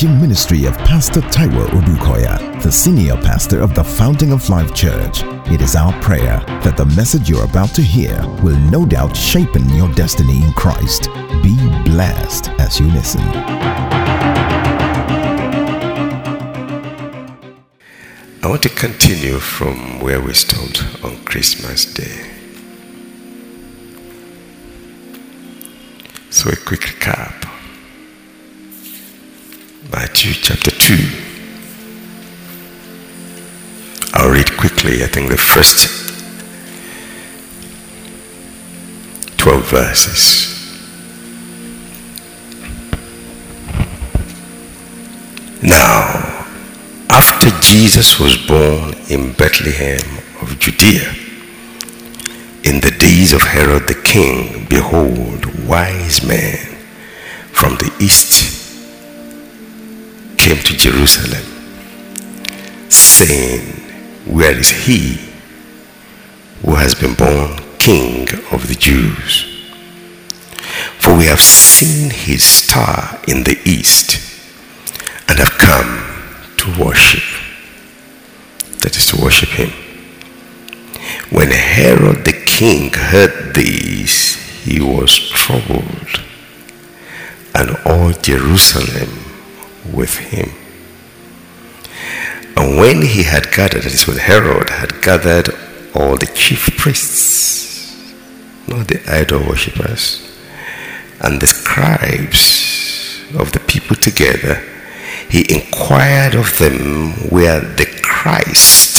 teaching ministry of Pastor Taiwo Odukoya, the senior pastor of the Fountain of Life Church. It is our prayer that the message you're about to hear will no doubt shapen your destiny in Christ. Be blessed as you listen. I want to continue from where we stopped on Christmas Day. So, a quick recap Matthew chapter 2. I'll read quickly, I think the first 12 verses. Now, after Jesus was born in Bethlehem of Judea, in the days of Herod the king, behold, wise men from the east came to Jerusalem, saying, Where is he who has been born king of the Jews? For we have seen his star in the east and have come to worship. That is to worship him. When Herod the king heard this, he was troubled, and all Jerusalem with him. And when he had gathered, that is when Herod had gathered all the chief priests, not the idol worshippers, and the scribes of the people together, he inquired of them where the Christ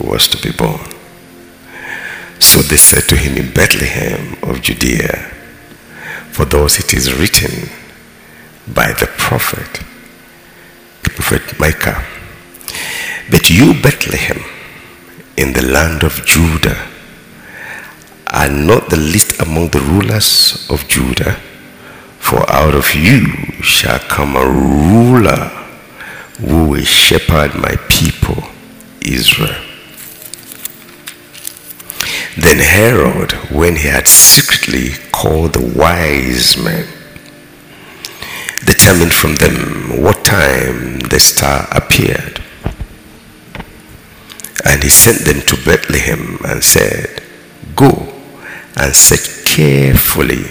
was to be born. So they said to him in Bethlehem of Judea, for thus it is written by the prophet, the prophet Micah. But you, Bethlehem, in the land of Judah, are not the least among the rulers of Judah, for out of you shall come a ruler who will shepherd my people, Israel. Then Herod, when he had secretly called the wise men, determined from them what time the star appeared. And he sent them to Bethlehem and said, Go and search carefully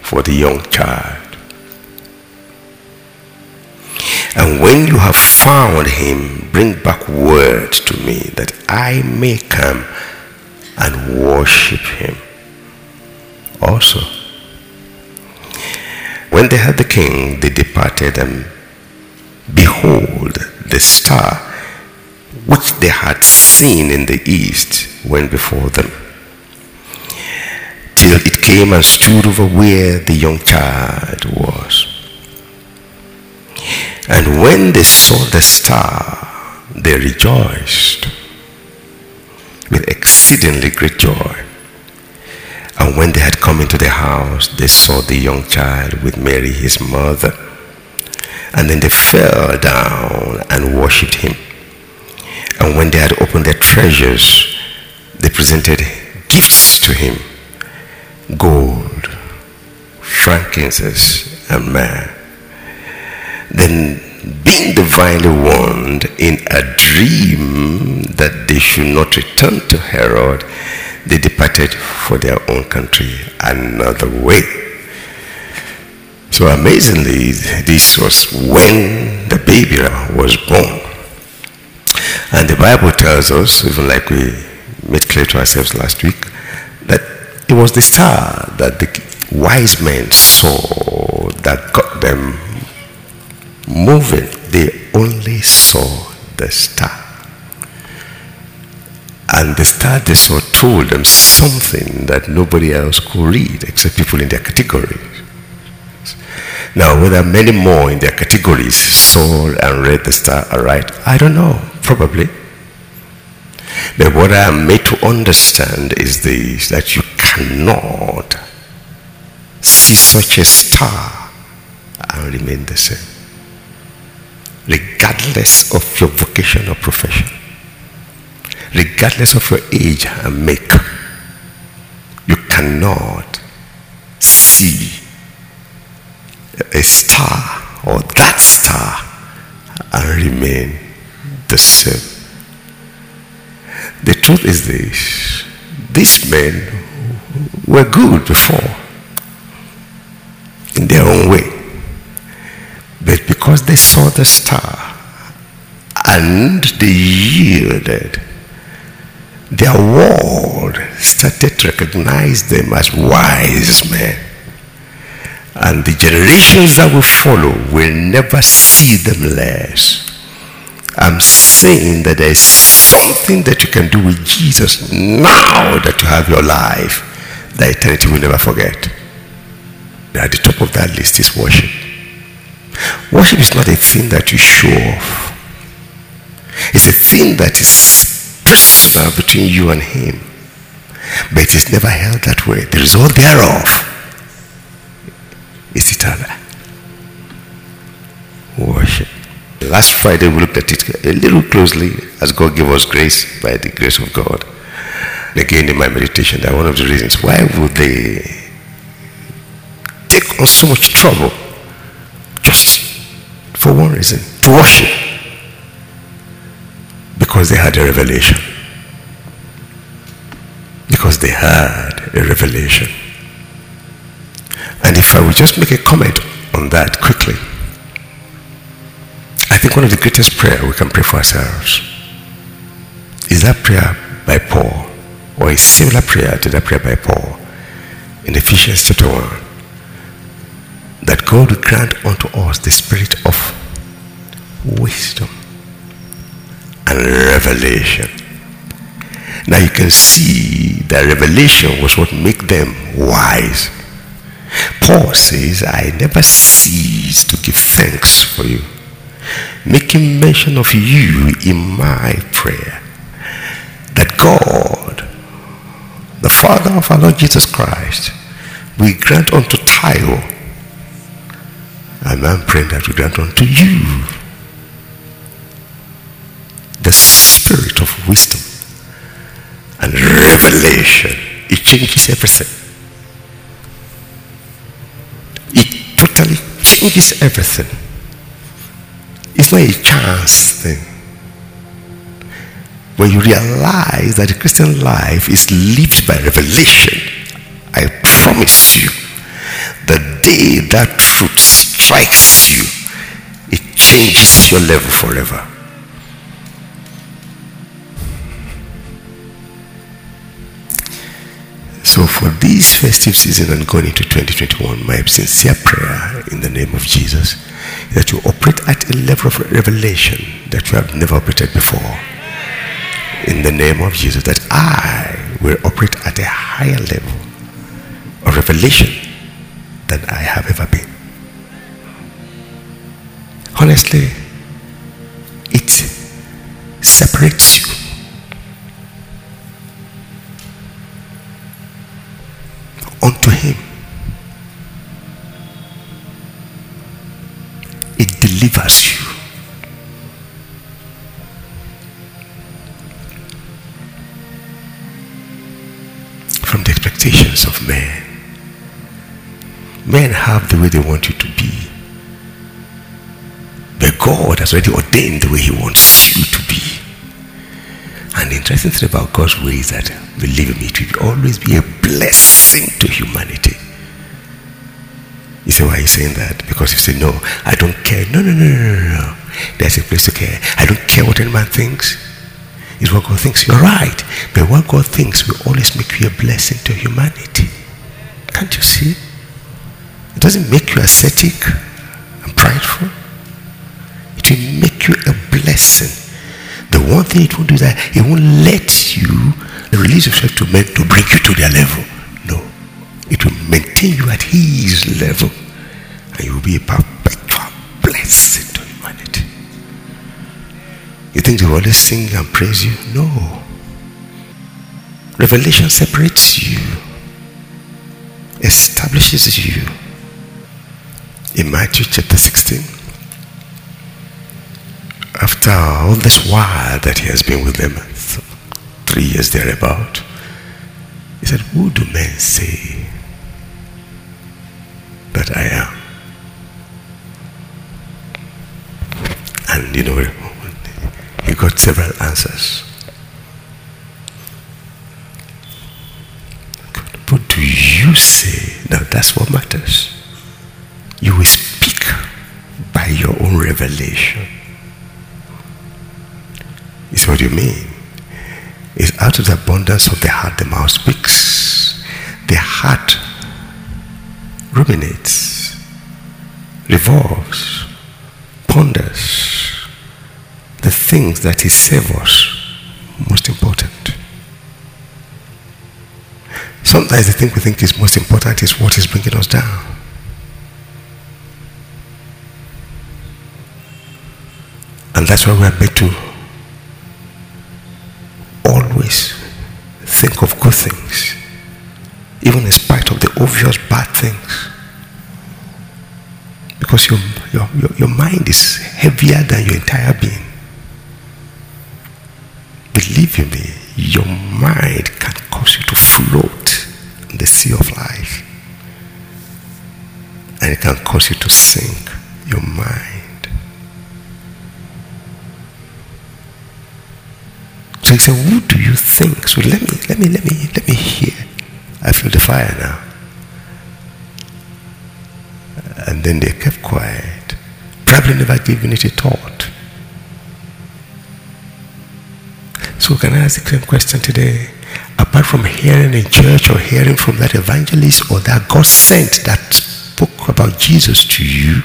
for the young child. And when you have found him, bring back word to me that I may come and worship him. Also, when they had the king, they departed, and behold, the star which they had seen in the east went before them, till it came and stood over where the young child was. And when they saw the star, they rejoiced with exceedingly great joy. And when they had come into the house, they saw the young child with Mary, his mother. And then they fell down and worshipped him. And when they had opened their treasures, they presented gifts to him gold, frankincense, and myrrh. Then, being divinely warned in a dream that they should not return to Herod, they departed for their own country another way. So amazingly, this was when the baby was born. And the Bible tells us, even like we made clear to ourselves last week, that it was the star that the wise men saw that got them moving. They only saw the star. And the star they saw told them something that nobody else could read except people in their categories. Now, whether many more in their categories saw and read the star aright, I don't know, probably. But what I am made to understand is this that you cannot see such a star and remain the same, regardless of your vocation or profession regardless of your age and make. You cannot see a star or that star and remain the same. The truth is this these men were good before in their own way. But because they saw the star and they yielded, their world started to recognize them as wise men. And the generations that will follow will never see them less. I'm saying that there is something that you can do with Jesus now that you have your life that eternity will never forget. At the top of that list is worship. Worship is not a thing that you show off. It's a thing that is personal between you and him. But it is never held that way. The result thereof is eternal. Worship. Last Friday we looked at it a little closely as God gave us grace by the grace of God. Again in my meditation that one of the reasons why would they take on so much trouble just for one reason to worship because they had a revelation. Because they had a revelation. And if I would just make a comment on that quickly I think one of the greatest prayer we can pray for ourselves is that prayer by Paul or a similar prayer to that prayer by Paul in Ephesians chapter 1 that God will grant unto us the spirit of wisdom and revelation. Now you can see that revelation was what made them wise. Paul says, I never cease to give thanks for you, making mention of you in my prayer, that God, the Father of our Lord Jesus Christ, we grant unto Tio and I'm praying that we grant unto you spirit of wisdom and revelation. It changes everything. It totally changes everything. It's not a chance thing. When you realize that the Christian life is lived by revelation, I promise you, the day that truth strikes you, it changes your level forever. So for this festive season and going into 2021, my sincere prayer in the name of Jesus is that you operate at a level of revelation that you have never operated before. In the name of Jesus, that I will operate at a higher level of revelation than I have ever been. Honestly, it separates you. Unto Him. It delivers you. From the expectations of men. Men have the way they want you to be. But God has already ordained the way He wants you to be. And the interesting thing about God's way is that, believe me, it will always be a blessing to humanity. You say, why are you saying that? Because you say, no, I don't care. No, no, no, no, no, no. There's a place to care. I don't care what any man thinks. It's what God thinks. You're right. But what God thinks will always make you a blessing to humanity. Can't you see? It doesn't make you ascetic and prideful. It will make you a blessing. The one thing it won't do is that it won't let you release yourself to men to bring you to their level. It will maintain you at his level. And you will be a perpetual blessing to humanity. You think they will always sing and praise you? No. Revelation separates you, establishes you. In Matthew chapter 16, after all this while that he has been with them, three years thereabout, he said, Who do men say that I am? And you know, he got several answers. What do you say? Now that's what matters. You will speak by your own revelation. Is what you mean. It's out of the abundance of the heart the mouth speaks. The heart ruminates, revolves, ponders the things that he savors most important. Sometimes the thing we think is most important is what is bringing us down. And that's why we are made to always think of good things, even in spite of the obvious bad things. Because your, your, your, your mind is heavier than your entire being. Believe you me, your mind can cause you to float in the sea of life. And it can cause you to sink your mind. So he said, Who do you think? So let me, let me, let me, let me hear. I feel the fire now. And then they kept quiet, probably never given it a thought. So can I ask the same question today? Apart from hearing in church or hearing from that evangelist or that God sent that spoke about Jesus to you,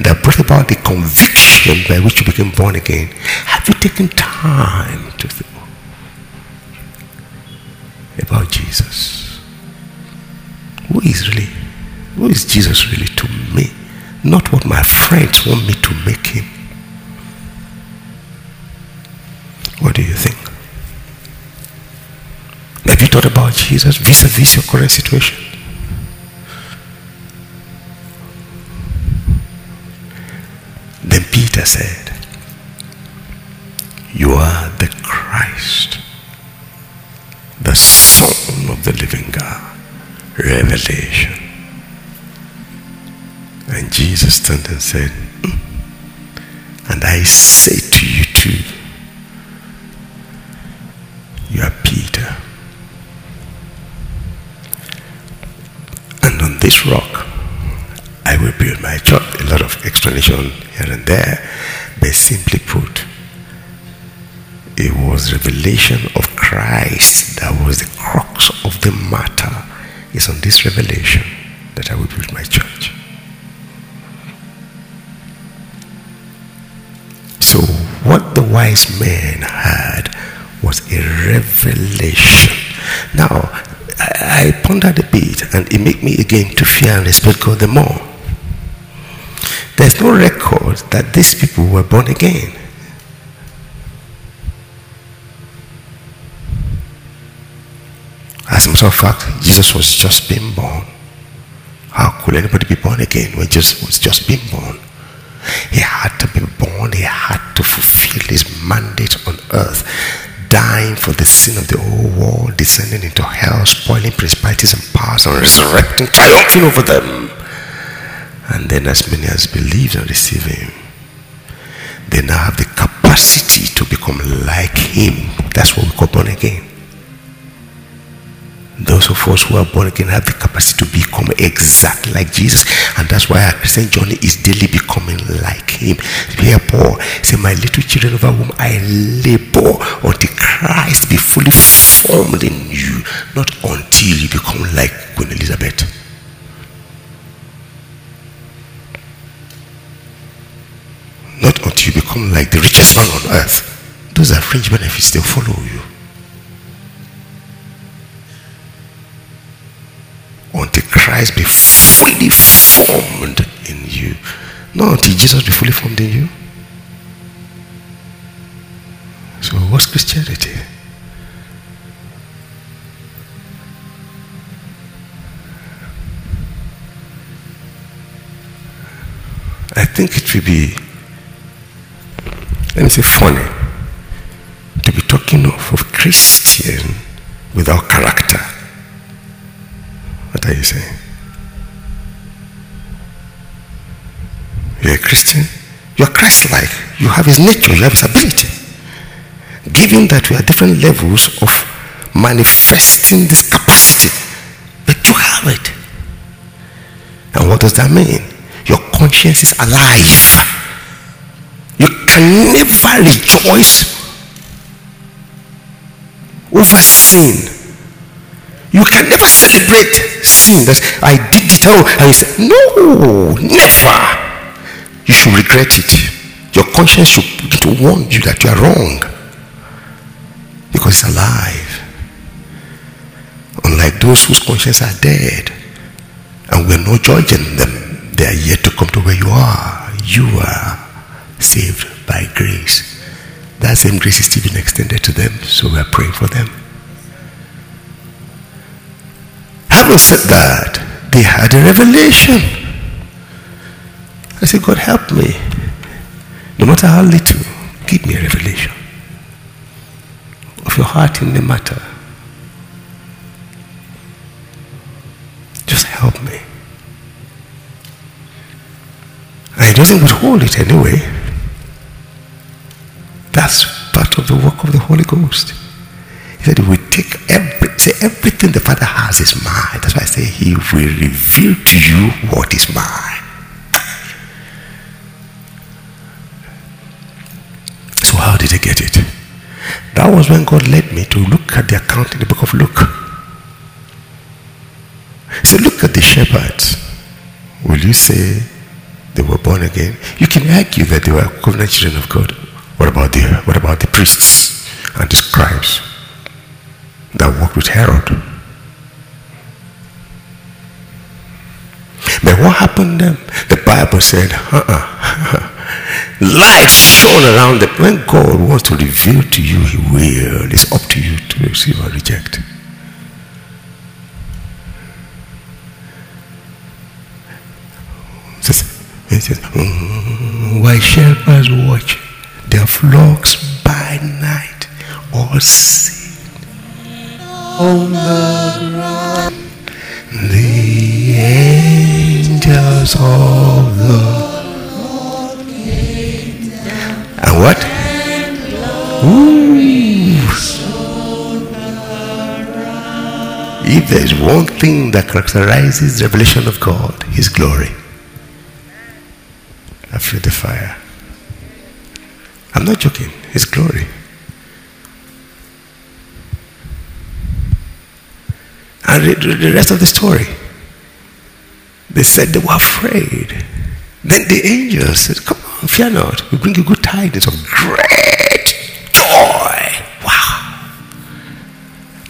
that brought about the conviction by which you became born again, have you taken time to think about Jesus? Who is really, who is Jesus really to me? Not what my friends want me to make him. What do you think? Have you thought about Jesus vis-a-vis your current situation? Then Peter said, You are the Christ, the Son of the living God. Revelation. And Jesus turned and said, "Mm. And I say to you too, you are Peter. And on this rock, I will build my church. A lot of explanation here and there, but simply put, it was revelation of Christ that was the crux of the matter. It's on this revelation that I will build my church. So what the wise men had was a revelation. Now, I, I pondered a bit and it made me again to fear and respect God the more. There's no record that these people were born again. As a matter of fact, Jesus was just being born. How could anybody be born again when Jesus was just being born? He had to be born, he had to fulfill his mandate on earth, dying for the sin of the whole world, descending into hell, spoiling principalities and powers, and resurrecting, triumphing over them. And then, as many as believe and receive him, they now have the capacity to become like him. That's what we call born again. Those of us who are born again have the capacity to become exactly like Jesus. And that's why our Christian journey is daily becoming like him. Here Paul say, My little children over whom I labor until Christ be fully formed in you, not until you become like Queen Elizabeth. Not until you become like the richest man on earth. Those are fringe benefits, they'll follow you. until Christ be fully formed in you. Not until Jesus be fully formed in you. So what's Christianity? I think it will be, let me say funny, to be talking of, of Christian without character. What are you saying? You're a Christian, You are Christ like. You have his nature, you have his ability. Given that we are different levels of manifesting this capacity, but you have it. And what does that mean? Your conscience is alive. You can never rejoice over sin. You can never celebrate sin that I did it all and you say, No, never. You should regret it. Your conscience should warn you that you are wrong. Because it's alive. Unlike those whose conscience are dead. And we're not judging them. They are yet to come to where you are. You are saved by grace. That same grace is still being extended to them. So we're praying for them. Having said that, they had a revelation. I said, God help me. No matter how little, give me a revelation of your heart in the matter. Just help me. And he doesn't withhold it anyway. That's part of the work of the Holy Ghost. He said he will take every say everything the Father has is mine. That's why I say he will reveal to you what is mine. So how did he get it? That was when God led me to look at the account in the book of Luke. He said, look at the shepherds. Will you say they were born again? You can argue that they were covenant children of God. What about the what about the priests and the scribes? That worked with Herod. But what happened then? The Bible said, uh-uh. Light shone around them. When God wants to reveal to you, He will. It's up to you to receive or reject. It says, mm, why shepherds watch their flocks by night or on the. The angels of the Lord And what? If there is one thing that characterizes revelation of God, His glory. I feel the fire. I'm not joking. His glory. And read the rest of the story. They said they were afraid. Then the angels said, Come on, fear not. We bring you good tidings of great joy. Wow.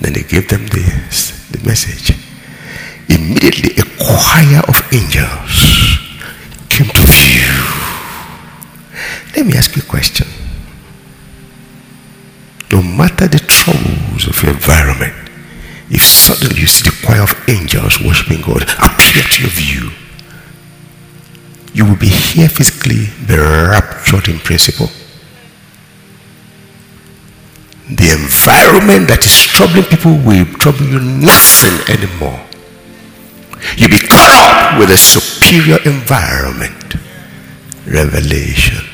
Then they gave them this, the message. Immediately, a choir of angels came to view. Let me ask you a question. No matter the troubles of your environment, if suddenly you see the choir of angels worshiping God appear to your view, you will be here physically, be raptured in principle. The environment that is troubling people will trouble you nothing anymore. You'll be caught up with a superior environment. Revelation.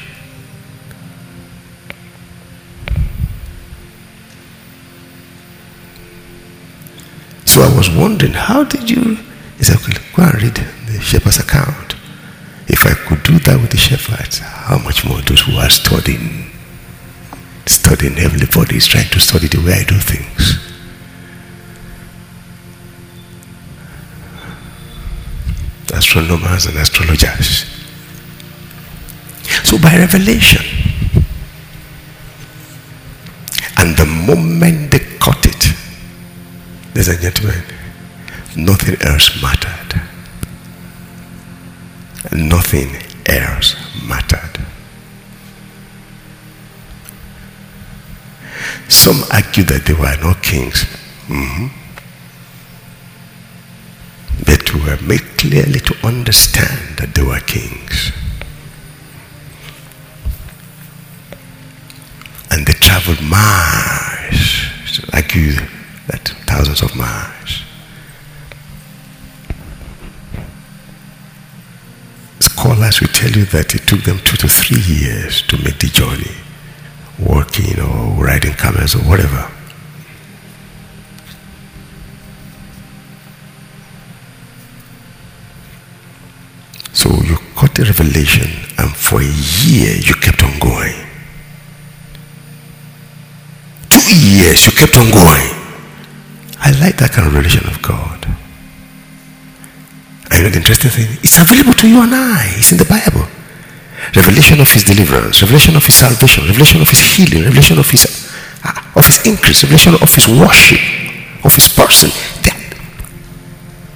So I was wondering, how did you? He said, okay, go and read the shepherd's account. If I could do that with the shepherds, how much more those who are studying, studying heavenly bodies, trying to study the way I do things. Astronomers and astrologers. So by revelation, and the moment they caught it, Ladies and gentlemen, nothing else mattered. Nothing else mattered. Some argue that they were not kings. Mm-hmm. But were made clearly to understand that they were kings. And they traveled miles to argue that thousands of miles. scholars will tell you that it took them two to three years to make the journey, walking or riding camels or whatever. So you got the revelation, and for a year you kept on going. Two years you kept on going. I like that kind of revelation of God. And you know the interesting thing? It's available to you and I. It's in the Bible. Revelation of his deliverance, revelation of his salvation, revelation of his healing, revelation of his uh, of his increase, revelation of his worship, of his person. That,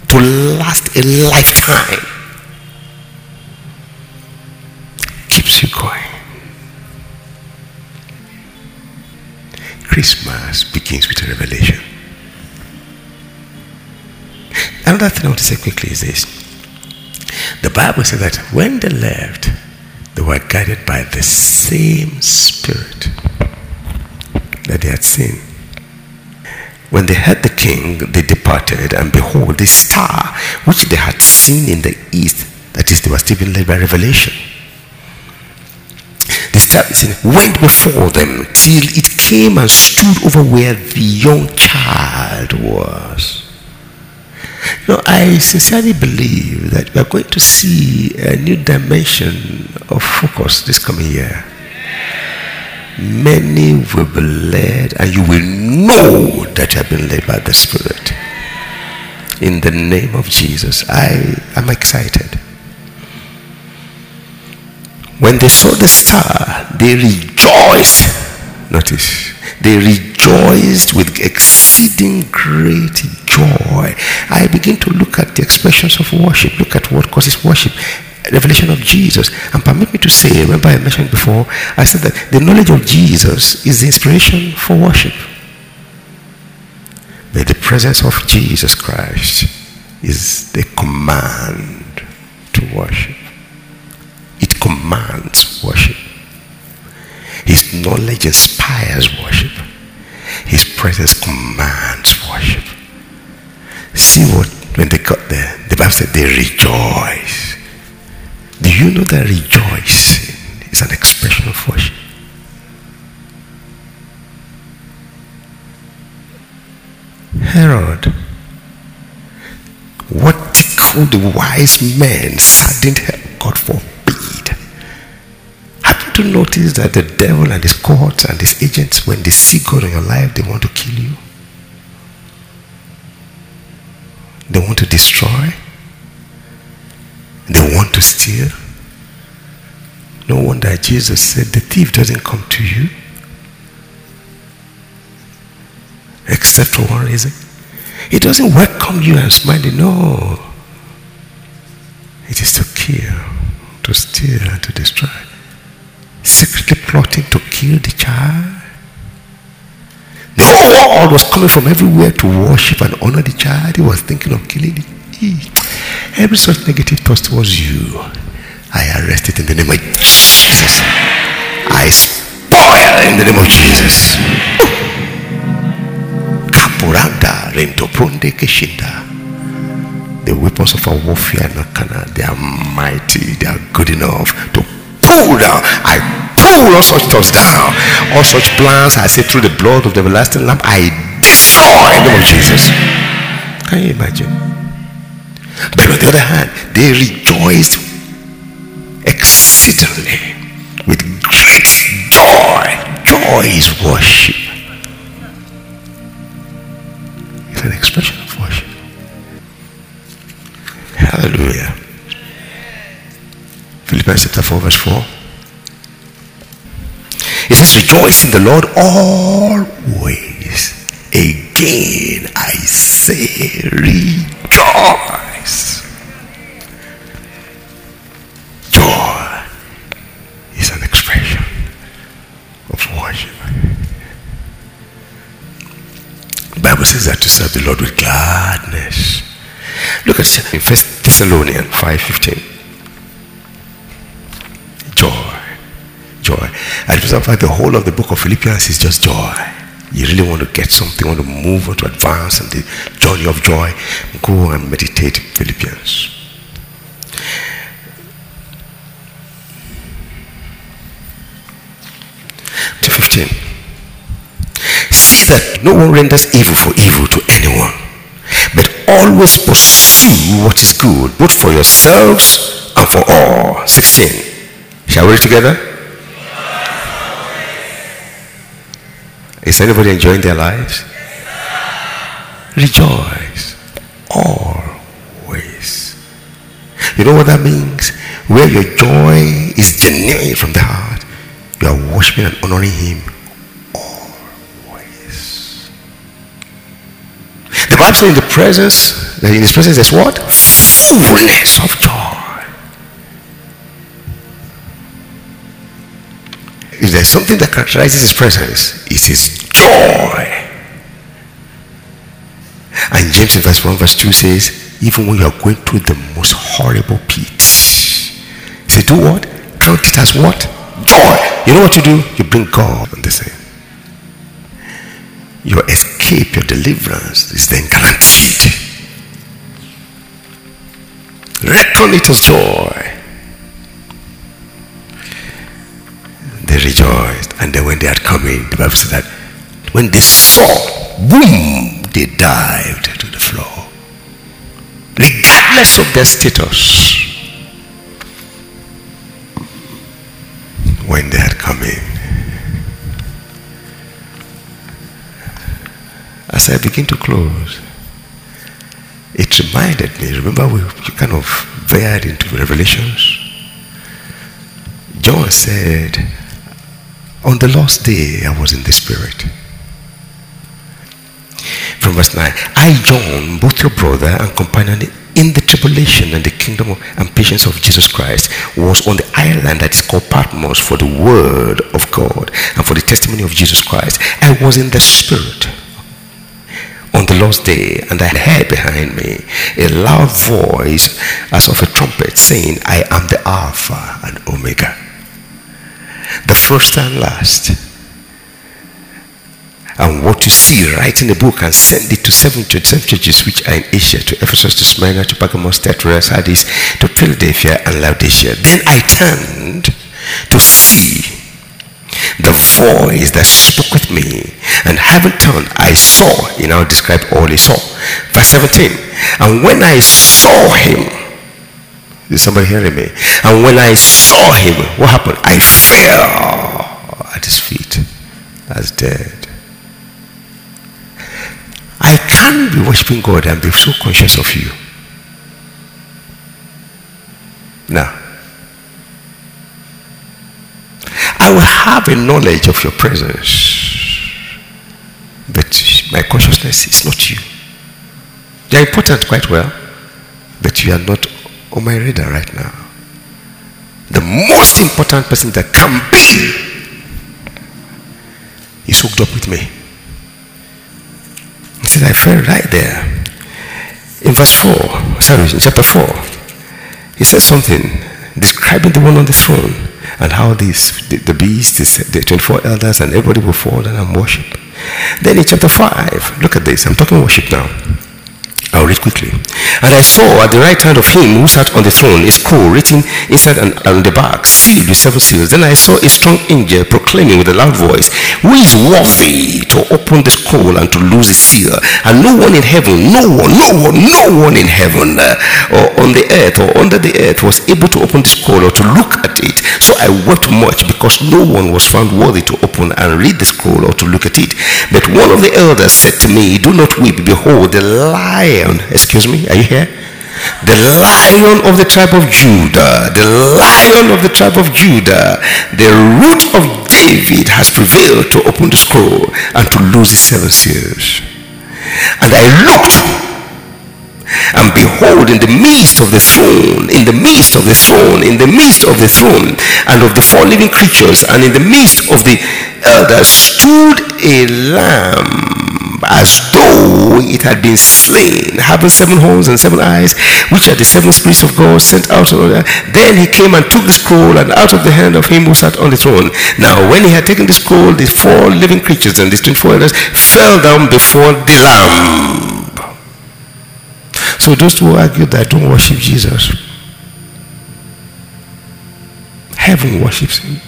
to last a lifetime. keeps you going. Christmas begins with a revelation. Another thing I want to say quickly is this. The Bible says that when they left, they were guided by the same Spirit that they had seen. When they heard the king, they departed, and behold, the star which they had seen in the east, that is, they were still being led by revelation the star went before them till it came and stood over where the young child was. Know, I sincerely believe that we are going to see a new dimension of focus this coming year. Many will be led, and you will know that you have been led by the Spirit. In the name of Jesus, I am excited. When they saw the star, they rejoiced. Notice, they rejoiced with exceeding great joy. I begin to look at the expressions of worship, look at what causes worship. Revelation of Jesus. And permit me to say, remember I mentioned before, I said that the knowledge of Jesus is the inspiration for worship. But the presence of Jesus Christ is the command to worship It commands worship. His knowledge inspires worship. Presence commands worship. See what, when they got there, the Bible said they rejoice. Do you know that rejoicing is an expression of worship? Herod, what tickled the wise men saddened help, God for to notice that the devil and his cohorts and his agents, when they see God in your life, they want to kill you. They want to destroy. They want to steal. No wonder Jesus said, The thief doesn't come to you except for one reason. He doesn't welcome you and smile. No. It is to kill, to steal, and to destroy secretly plotting to kill the child. The whole world was coming from everywhere to worship and honor the child. He was thinking of killing it. Every such negative thought towards you, I arrest it in the name of Jesus. I spoil in the name of Jesus. Kapuranda. The weapons of our warfare are not carnal. They are mighty. They are good enough to pull down. I pull all such thoughts down. All such plans, I say through the blood of the everlasting lamb, I destroy in the name of Jesus. Can you imagine? But on the other hand, they rejoiced exceedingly with great joy. Joy is worship. It's an expression of worship. Hallelujah. Philippians chapter 4, verse 4. It says, Rejoice in the Lord always. Again, I say, rejoice. Joy is an expression of worship. The Bible says that to serve the Lord with gladness. Look at in First Thessalonians 5.15. joy. And in fact, the whole of the book of Philippians is just joy. You really want to get something, want to move, want to advance in the journey of joy, go and meditate Philippians. Two fifteen. 15. See that no one renders evil for evil to anyone, but always pursue what is good, both for yourselves and for all. 16. Shall we read together? Is anybody enjoying their lives? Rejoice always. You know what that means? Where your joy is genuine from the heart, you are worshiping and honoring Him always. The Bible says in the presence, that in His presence there's what? Fullness of joy. If there's something that characterizes His presence, it is joy. And James in verse 1, verse 2 says, even when you are going through the most horrible pits, he do what? Count it as what? Joy. You know what you do? You bring God on the scene. Your escape, your deliverance is then guaranteed. Reckon it as joy. Rejoiced. And then when they had come in, the Bible said that when they saw, boom, they dived to the floor. Regardless of their status. When they had come in. As I begin to close, it reminded me, remember we kind of veered into Revelations? John said, on the last day I was in the spirit from verse 9. I, John, both your brother and companion in the tribulation and the kingdom and patience of Jesus Christ, was on the island that is called Patmos for the word of God and for the testimony of Jesus Christ. I was in the spirit on the last day, and I heard behind me a loud voice as of a trumpet saying, I am the Alpha and Omega, the first and last and what you see, write in the book and send it to seven, to seven churches which are in Asia, to Ephesus, to Smyrna, to Pergamos, Thyatira, Sardis, to Philadelphia, and Laodicea. Then I turned to see the voice that spoke with me. And having turned, I saw, you now describe all he saw. Verse 17. And when I saw him, is somebody hearing me? And when I saw him, what happened? I fell at his feet as dead. I can't be worshiping God and be so conscious of you. Now, I will have a knowledge of your presence, but my consciousness is not you. They are important quite well, but you are not on my radar right now. The most important person that can be is hooked up with me. He said, I fell right there. In verse 4, sorry, in chapter 4, he says something describing the one on the throne and how this, the, the beast, the 24 elders, and everybody will fall down and worship. Then in chapter 5, look at this. I'm talking worship now. I'll read quickly. And I saw at the right hand of him who sat on the throne a scroll written inside and on the back, sealed with seven seals. Then I saw a strong angel proclaiming with a loud voice, Who is worthy to open the scroll and to loose the seal? And no one in heaven, no one, no one, no one in heaven uh, or on the earth or under the earth was able to open the scroll or to look at it. So I wept much because no one was found worthy to open and read the scroll or to look at it. But one of the elders said to me, Do not weep. Behold, the lion lion, excuse me, are you here? The lion of the tribe of Judah, the lion of the tribe of Judah, the root of David has prevailed to open the scroll and to loose the seven seals. And I looked and behold, in the midst of the throne, in the midst of the throne, in the midst of the throne, and of the four living creatures, and in the midst of the elders stood a lamb as though it had been slain, having seven horns and seven eyes, which are the seven spirits of God sent out. Then he came and took the scroll and out of the hand of him who sat on the throne. Now, when he had taken the scroll, the four living creatures and the 24 elders fell down before the Lamb. So those who argue that don't worship Jesus, heaven worships him.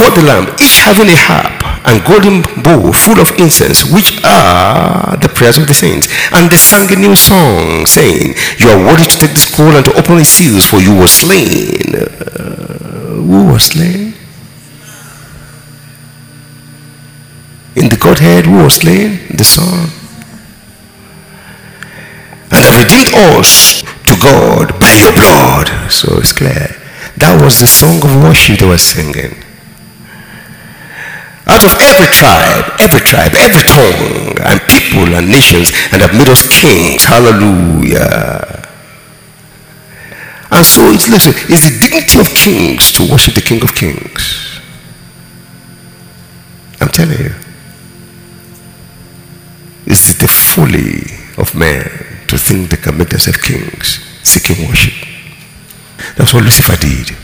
Before the Lamb, each having a harp and golden bowl full of incense, which are the prayers of the saints. And they sang a new song, saying, You are worthy to take the scroll and to open its seals, for you were slain. Uh, who was slain? In the Godhead, who was slain? The Son. And have redeemed us to God by your blood. So it's clear. That was the song of worship they were singing. Out of every tribe, every tribe, every tongue, and people and nations, and have made us kings. Hallelujah. And so it's listen, it's the dignity of kings to worship the King of Kings. I'm telling you. It's the folly of men to think they can make themselves kings seeking worship. That's what Lucifer did.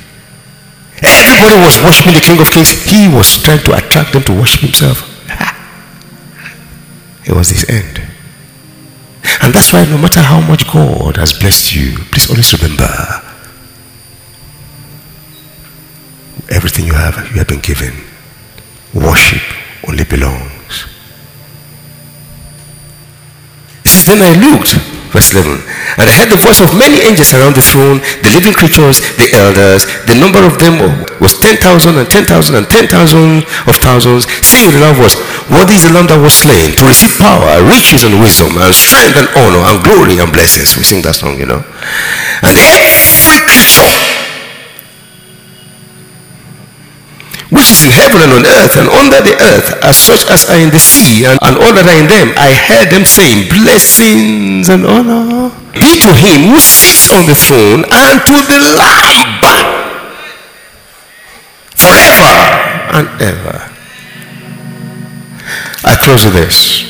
Everybody was worshiping the King of Kings. He was trying to attract them to worship himself. It was his end. And that's why no matter how much God has blessed you, please always remember everything you have, you have been given. Worship only belongs. It says, Then I looked Verse 11. And I heard the voice of many angels around the throne, the living creatures, the elders. The number of them was 10,000 and 10,000 and 10,000 of thousands, saying a loud voice, What is the lamb that was slain to receive power, riches and wisdom, and strength and honor, and glory and blessings? We sing that song, you know. And every creature which is in heaven and on earth and under the earth, as such as are in the sea and, and all that are in them. I heard them saying, Blessings and honor be to him who sits on the throne and to the Lamb forever and ever. I close with this.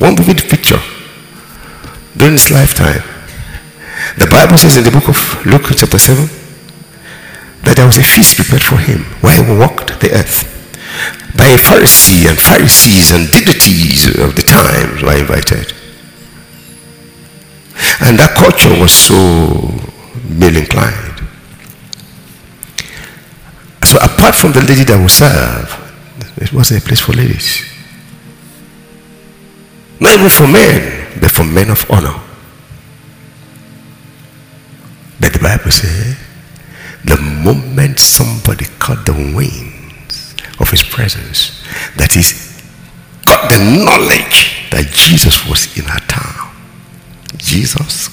One vivid picture during his lifetime. The Bible says in the book of Luke chapter 7 that there was a feast prepared for him while he walked the earth. By Pharisees and Pharisees and dignitaries of the times were invited. And that culture was so male inclined. So apart from the lady that would serve, it wasn't a place for ladies. Not even for men, but for men of honor. But the Bible says the moment somebody caught the wings of his presence, that is, got the knowledge that Jesus was in our town. Jesus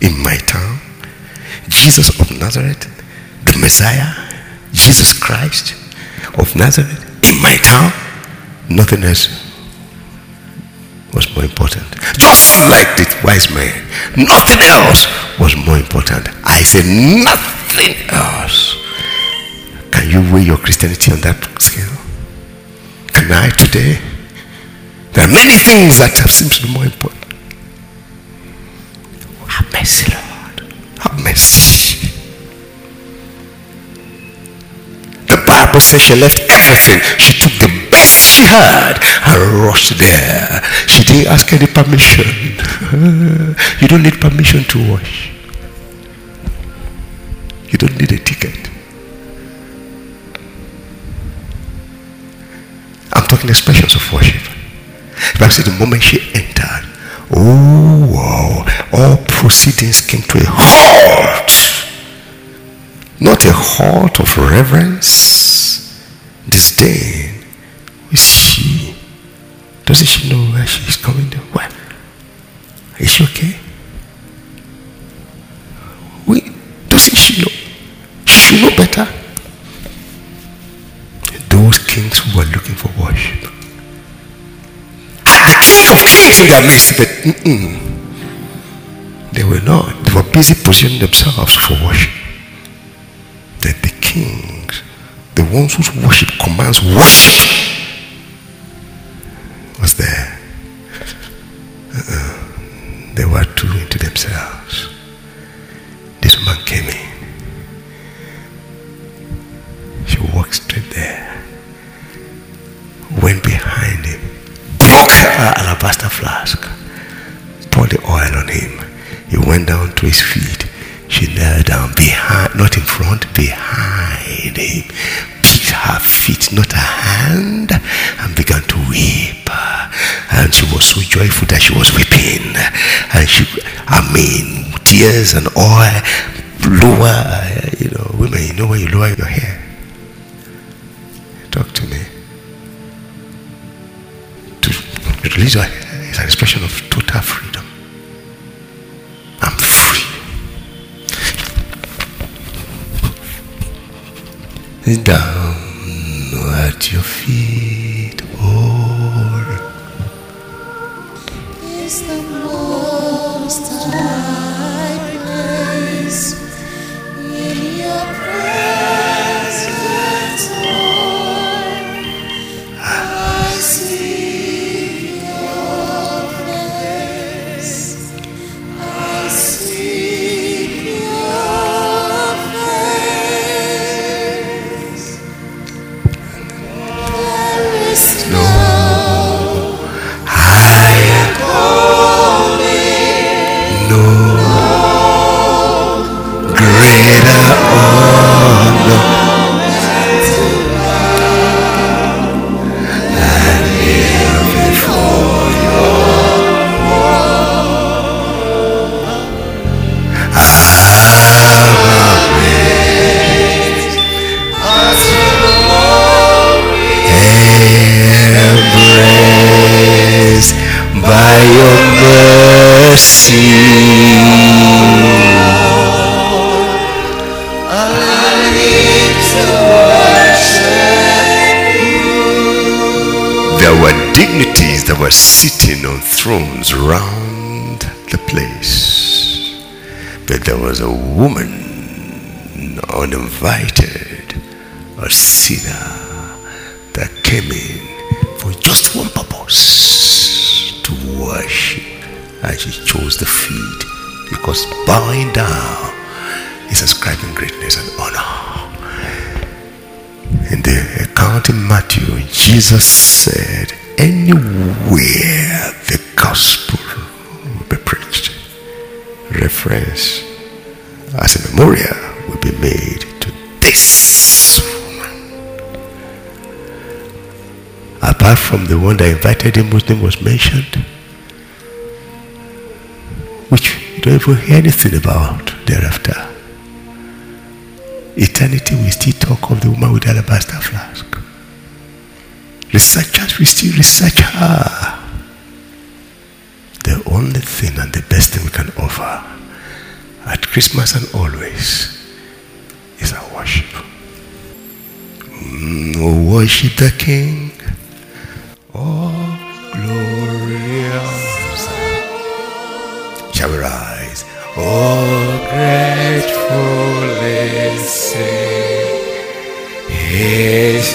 in my town, Jesus of Nazareth, the Messiah, Jesus Christ of Nazareth in my town, nothing else was more important. Just like the wise man, nothing else was more important. I say nothing else. Can you weigh your Christianity on that scale? Can I today? There are many things that have seemed to be more important. Have mercy, Lord. Have mercy. The Bible says she left everything. She took the she heard and rushed there. She didn't ask any permission. you don't need permission to wash. You don't need a ticket. I'm talking expressions of worship. Said the moment she entered, oh wow, all proceedings came to a halt. Not a halt of reverence, disdain, is she? Doesn't she know where she's coming to? What? Is she okay? Wait, doesn't she know? She should know better. Those kings who are looking for worship. Ah, king of kings in their midst, but mm-mm. they were not. They were busy positioning themselves for worship. That the kings, the ones whose worship commands worship, They were too into themselves. This woman came in. She walked straight there. Went behind him. Broke her alabaster flask. Poured the oil on him. He went down to his feet. She knelt down behind, not in front, behind him, kissed her feet, not her hand, and began to weep. And she was so joyful that she was weeping. And she, I mean, tears and oil, lower, uh, you know, women, you know when you lower your hair. Talk to me. To release your hair is an expression of total freedom. I'm free. Down at your feet, is the most high There were dignities that were sitting on thrones round the place. But there was a woman uninvited, a sinner that came in for just one purpose. And she chose the feet because bowing down is ascribing greatness and honor. In the account in Matthew, Jesus said, Anywhere the gospel will be preached, reference as a memorial will be made to this woman. Apart from the one that invited him, whose name was mentioned, which you don't even hear anything about thereafter. Eternity will still talk of the woman with the alabaster flask. Researchers will still research her. The only thing and the best thing we can offer at Christmas and always is our worship. Mm, worship the King. Oh, Oh, gratefully sing His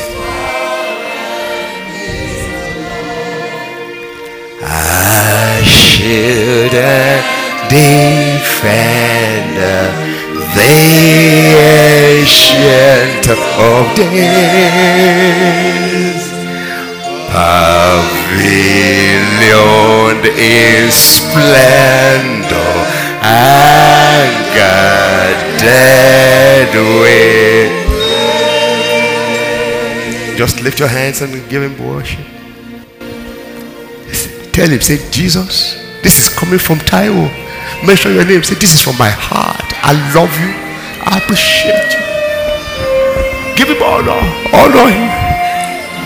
a shield and defender, the ancient. Pavilion in splendor and guarded with. Just lift your hands and give him worship. Tell him, say, Jesus, this is coming from Taiwo. Mention your name. Say, this is from my heart. I love you. I appreciate you. Give him honor. Honor him.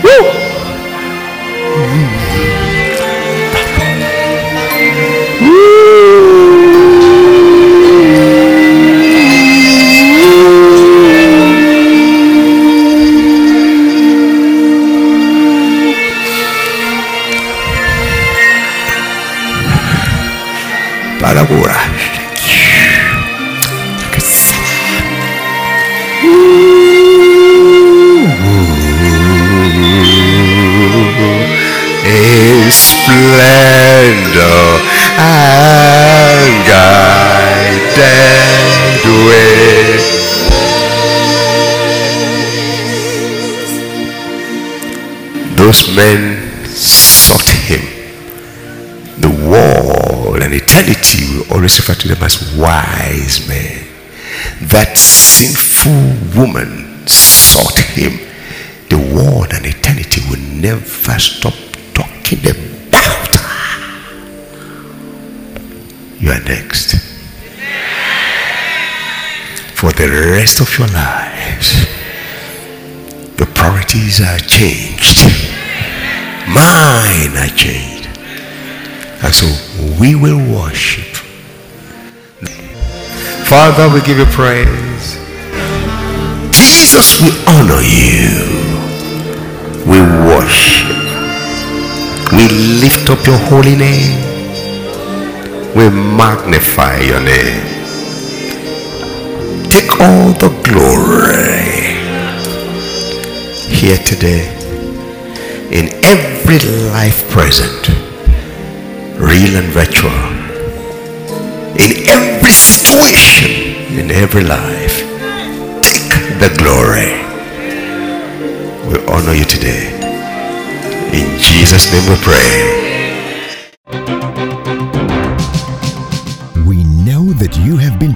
Woo! Paragura. In splendor and guided way. Those men The eternity will always refer to them as wise men. that sinful woman sought him, the world and eternity will never stop talking about her. You are next. For the rest of your lives, your priorities are changed. Mine are changed. And so we will worship. Father, we give you praise. Jesus, we honor you. We worship. We lift up your holy name. We magnify your name. Take all the glory here today in every life present, real and virtual, in every situation, in every life. Take the glory. We honor you today. In Jesus' name we pray.